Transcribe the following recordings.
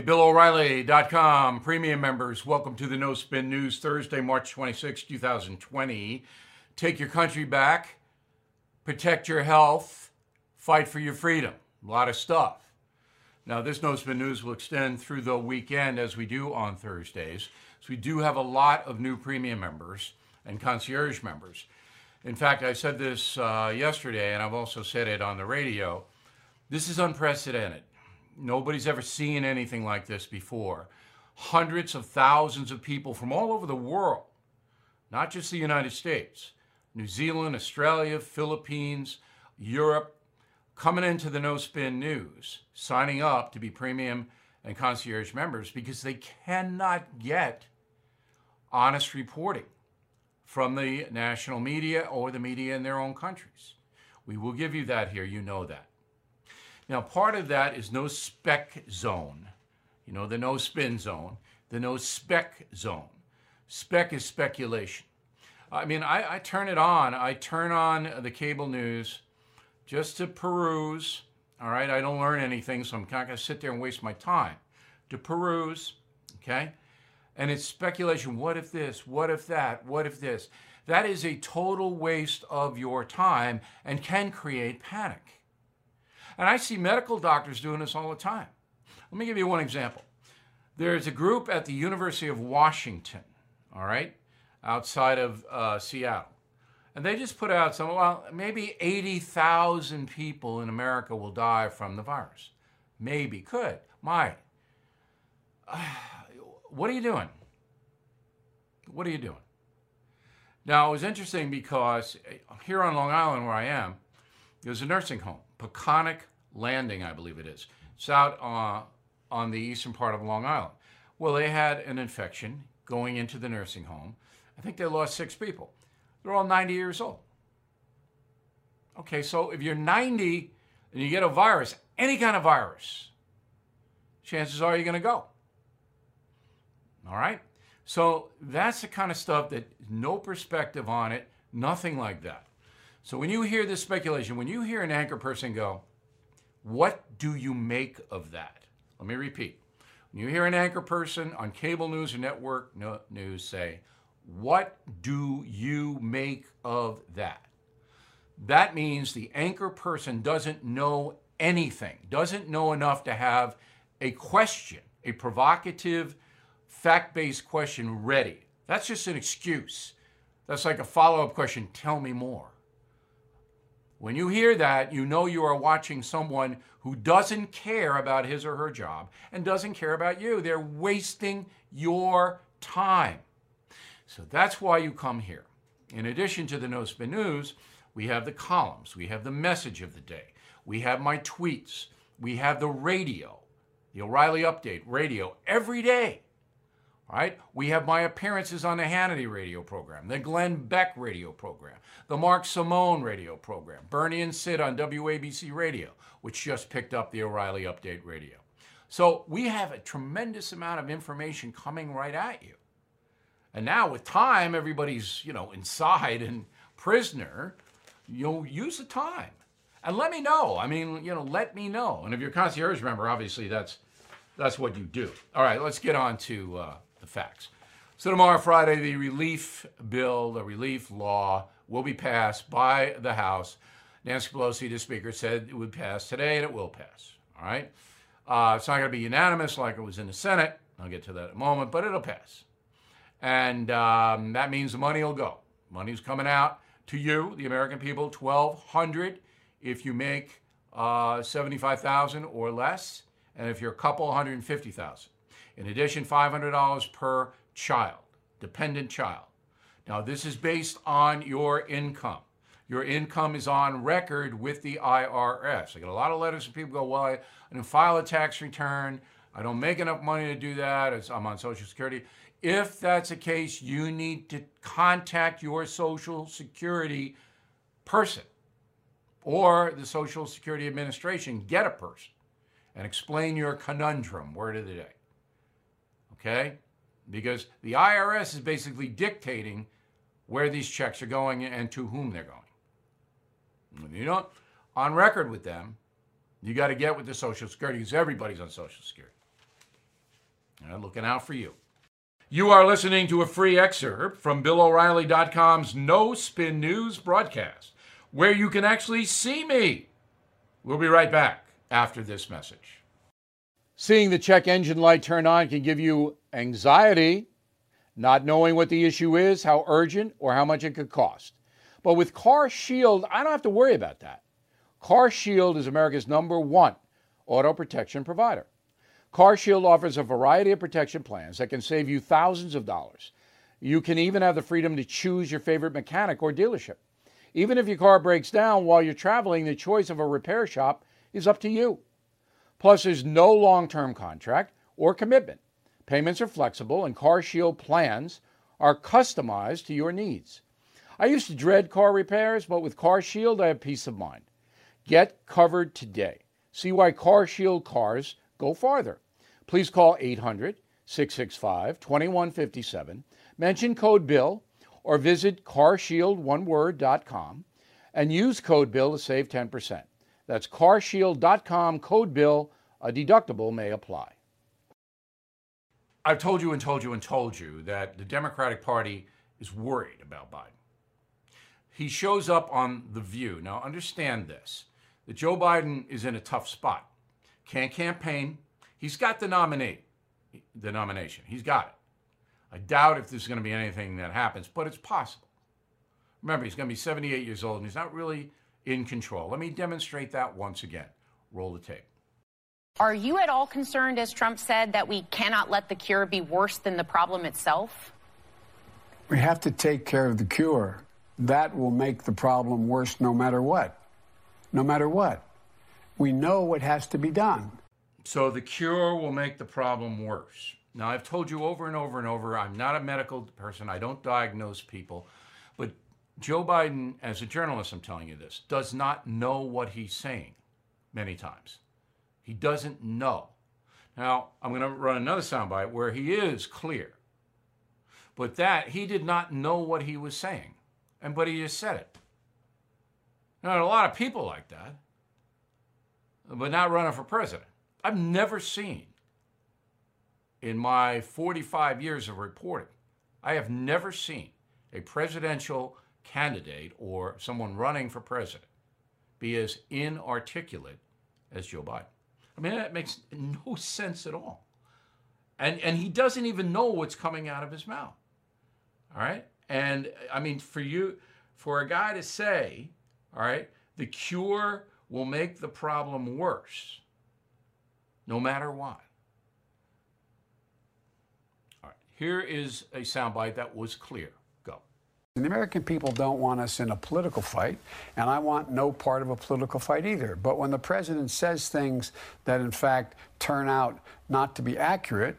Hey, BillO'Reilly.com, premium members, welcome to the No Spin News, Thursday, March 26, 2020. Take your country back, protect your health, fight for your freedom. A lot of stuff. Now, this No Spin News will extend through the weekend as we do on Thursdays. So, we do have a lot of new premium members and concierge members. In fact, I said this uh, yesterday, and I've also said it on the radio. This is unprecedented. Nobody's ever seen anything like this before. Hundreds of thousands of people from all over the world, not just the United States, New Zealand, Australia, Philippines, Europe, coming into the No Spin News, signing up to be premium and concierge members because they cannot get honest reporting from the national media or the media in their own countries. We will give you that here, you know that. Now, part of that is no spec zone. You know, the no spin zone, the no spec zone. Spec is speculation. I mean, I, I turn it on, I turn on the cable news just to peruse. All right, I don't learn anything, so I'm not going to sit there and waste my time. To peruse, okay? And it's speculation. What if this? What if that? What if this? That is a total waste of your time and can create panic. And I see medical doctors doing this all the time. Let me give you one example. There's a group at the University of Washington, all right, outside of uh, Seattle. And they just put out some, well, maybe 80,000 people in America will die from the virus. Maybe, could, might. Uh, what are you doing? What are you doing? Now, it was interesting because here on Long Island, where I am, there's a nursing home, Peconic Landing, I believe it is. It's out uh, on the eastern part of Long Island. Well, they had an infection going into the nursing home. I think they lost six people. They're all 90 years old. Okay, so if you're 90 and you get a virus, any kind of virus, chances are you're going to go. All right? So that's the kind of stuff that no perspective on it, nothing like that. So when you hear this speculation, when you hear an anchor person go, what do you make of that? Let me repeat. When you hear an anchor person on cable news or network news say, What do you make of that? That means the anchor person doesn't know anything, doesn't know enough to have a question, a provocative, fact based question ready. That's just an excuse. That's like a follow up question tell me more. When you hear that, you know you are watching someone who doesn't care about his or her job and doesn't care about you. They're wasting your time. So that's why you come here. In addition to the No Spin News, we have the columns, we have the message of the day, we have my tweets, we have the radio, the O'Reilly Update radio every day right? We have my appearances on the Hannity radio program, the Glenn Beck radio program, the Mark Simone radio program, Bernie and Sid on WABC radio, which just picked up the O'Reilly Update radio. So we have a tremendous amount of information coming right at you. And now with time, everybody's, you know, inside and prisoner, you'll use the time. And let me know. I mean, you know, let me know. And if you're a concierge member, obviously that's that's what you do. All right, let's get on to uh, facts. So tomorrow, Friday, the relief bill, the relief law, will be passed by the House. Nancy Pelosi, the Speaker, said it would pass today, and it will pass. All right. Uh, it's not going to be unanimous like it was in the Senate. I'll get to that in a moment, but it'll pass. And um, that means the money will go. Money's coming out to you, the American people, 1200 if you make uh, 75,000 or less, and if you're a couple, 150,000. In addition, $500 per child, dependent child. Now, this is based on your income. Your income is on record with the IRS. I get a lot of letters from people go, Well, I, didn't file a tax return. I don't make enough money to do that. I'm on Social Security. If that's the case, you need to contact your Social Security person or the Social Security Administration. Get a person and explain your conundrum, word of the day okay? Because the IRS is basically dictating where these checks are going and to whom they're going. When you're not on record with them, you got to get with the Social Security because everybody's on Social Security. Uh, looking out for you. You are listening to a free excerpt from BillO'Reilly.com's No Spin News broadcast, where you can actually see me. We'll be right back after this message. Seeing the check engine light turn on can give you anxiety, not knowing what the issue is, how urgent, or how much it could cost. But with Car Shield, I don't have to worry about that. Car Shield is America's number one auto protection provider. Car Shield offers a variety of protection plans that can save you thousands of dollars. You can even have the freedom to choose your favorite mechanic or dealership. Even if your car breaks down while you're traveling, the choice of a repair shop is up to you. Plus, there's no long term contract or commitment. Payments are flexible, and CarShield plans are customized to your needs. I used to dread car repairs, but with CarShield, I have peace of mind. Get covered today. See why CarShield cars go farther. Please call 800 665 2157, mention code BILL, or visit carshieldoneword.com and use code BILL to save 10%. That's carshield.com, code BILL. A deductible may apply. I've told you and told you and told you that the Democratic Party is worried about Biden. He shows up on The View. Now, understand this that Joe Biden is in a tough spot can't campaign. He's got the nominee, the nomination. He's got it. I doubt if there's going to be anything that happens, but it's possible. Remember, he's going to be 78 years old and he's not really in control. Let me demonstrate that once again. Roll the tape. Are you at all concerned, as Trump said, that we cannot let the cure be worse than the problem itself? We have to take care of the cure. That will make the problem worse no matter what. No matter what. We know what has to be done. So the cure will make the problem worse. Now, I've told you over and over and over, I'm not a medical person, I don't diagnose people, but Joe Biden, as a journalist, I'm telling you this, does not know what he's saying many times. He doesn't know. Now, I'm going to run another soundbite where he is clear. But that, he did not know what he was saying. And but he just said it. Now, a lot of people like that but not running for president. I've never seen in my 45 years of reporting, I have never seen a presidential candidate or someone running for president be as inarticulate as Joe Biden. I mean, that makes no sense at all. And, and he doesn't even know what's coming out of his mouth. All right? And I mean, for you, for a guy to say, all right, the cure will make the problem worse, no matter what. All right, here is a soundbite that was clear. The American people don't want us in a political fight, and I want no part of a political fight either. But when the president says things that, in fact, turn out not to be accurate,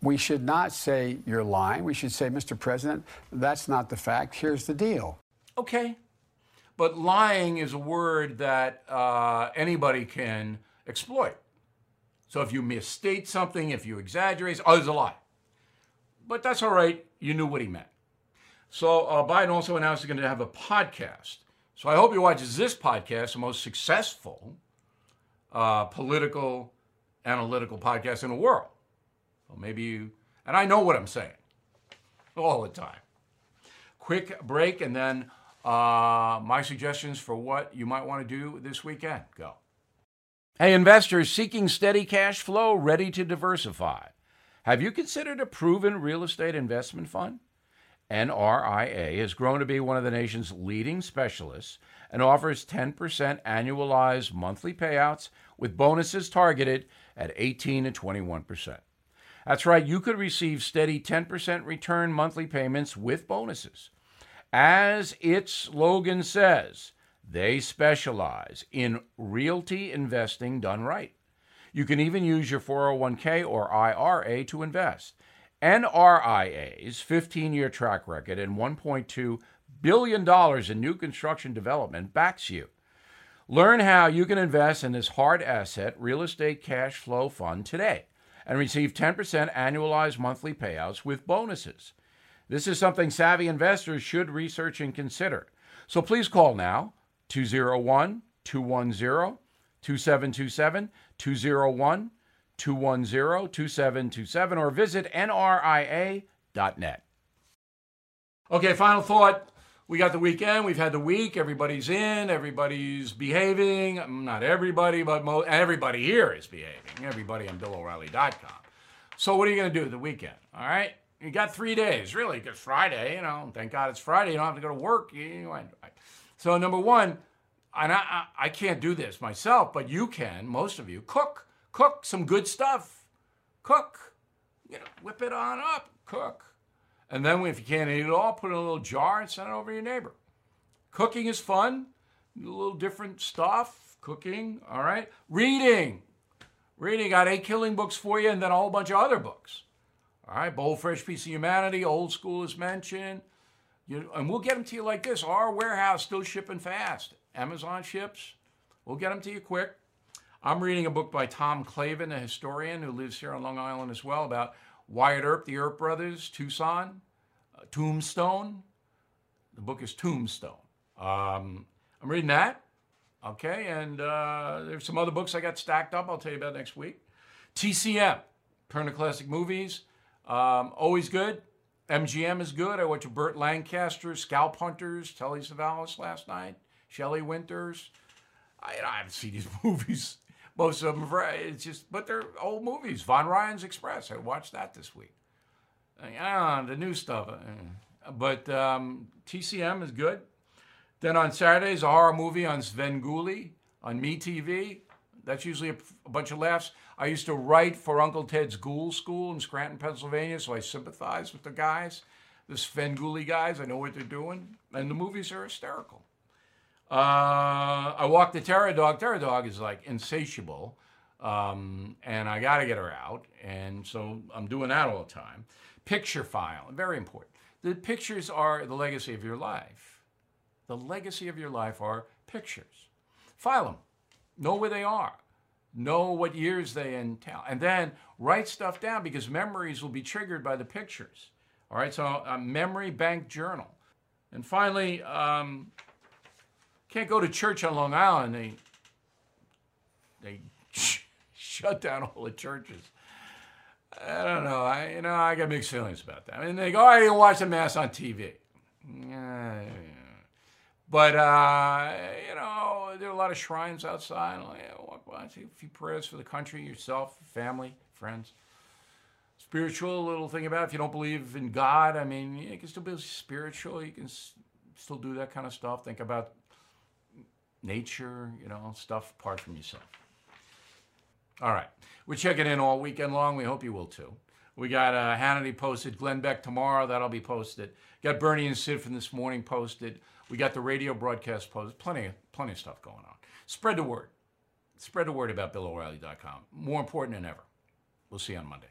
we should not say you're lying. We should say, Mr. President, that's not the fact. Here's the deal. Okay, but lying is a word that uh, anybody can exploit. So if you misstate something, if you exaggerate, oh, it's a lie. But that's all right. You knew what he meant. So uh, Biden also announced he's going to have a podcast. So I hope you watch this podcast, the most successful uh, political analytical podcast in the world. Well, maybe you, and I know what I'm saying all the time. Quick break, and then uh, my suggestions for what you might want to do this weekend go. Hey, investors seeking steady cash flow, ready to diversify. Have you considered a proven real estate investment fund? NRIA has grown to be one of the nation's leading specialists and offers 10% annualized monthly payouts with bonuses targeted at 18 and 21%. That's right, you could receive steady 10% return monthly payments with bonuses. As its slogan says, they specialize in realty investing done right. You can even use your 401k or IRA to invest. NRIA's 15 year track record and $1.2 billion in new construction development backs you. Learn how you can invest in this hard asset real estate cash flow fund today and receive 10% annualized monthly payouts with bonuses. This is something savvy investors should research and consider. So please call now 201 210 2727 201 210 2727 or visit nria.net. Okay, final thought. We got the weekend. We've had the week. Everybody's in. Everybody's behaving. Not everybody, but mo- everybody here is behaving. Everybody on BillO'Reilly.com. So what are you going to do the weekend? All right, you got three days, really, because Friday. You know, thank God it's Friday. You don't have to go to work. So number one, and I, I, I can't do this myself, but you can. Most of you cook, cook some good stuff. Cook, you know, whip it on up. Cook. And then if you can't eat it all, put it in a little jar and send it over to your neighbor. Cooking is fun, a little different stuff. Cooking, all right. Reading, reading. Got eight killing books for you, and then a whole bunch of other books. All right, Bold Fresh Piece of Humanity, Old School is mentioned. You, and we'll get them to you like this. Our warehouse still shipping fast. Amazon ships. We'll get them to you quick. I'm reading a book by Tom Clavin, a historian who lives here on Long Island as well, about Wyatt Earp, the Earp brothers, Tucson, uh, Tombstone. The book is Tombstone. Um, I'm reading that. Okay, and uh, there's some other books I got stacked up. I'll tell you about next week. TCM, Turner Classic Movies, um, always good. MGM is good. I watched Burt Lancaster, Scalp Hunters, Telly Savalas last night, Shelley Winters. I, I haven't seen these movies most of them, it's just, but they're old movies. Von Ryan's Express. I watched that this week. Ah, the new stuff. Uh, but um, TCM is good. Then on Saturdays, a horror movie on Sven Svengoolie on MeTV. That's usually a, a, bunch of laughs. I used to write for Uncle Ted's Ghoul School in Scranton, Pennsylvania, so I sympathize with the guys, the Svengoolie guys. I know what they're doing, and the movies are hysterical. Uh, I walk the Terror Dog. Terror Dog is like insatiable, um, and I got to get her out, and so I'm doing that all the time. Picture file, very important. The pictures are the legacy of your life. The legacy of your life are pictures. File them. Know where they are. Know what years they entail. And then write stuff down because memories will be triggered by the pictures. All right, so a memory bank journal. And finally, um, can't go to church on Long Island. They they shut down all the churches. I don't know. I you know I got mixed feelings about that. I mean, they go, "Oh, you watch the mass on TV." Yeah, but uh, you know, there are a lot of shrines outside. Walk by, say a few prayers for the country, yourself, family, friends. Spiritual little thing about it. if you don't believe in God. I mean, you can still be spiritual. You can still do that kind of stuff. Think about nature, you know, stuff apart from yourself. All right. We're checking in all weekend long. We hope you will too. We got uh, Hannity posted, Glenn Beck tomorrow. That'll be posted. Got Bernie and Sid from this morning posted. We got the radio broadcast posted. Plenty, plenty of stuff going on. Spread the word. Spread the word about BillO'Reilly.com. More important than ever. We'll see you on Monday.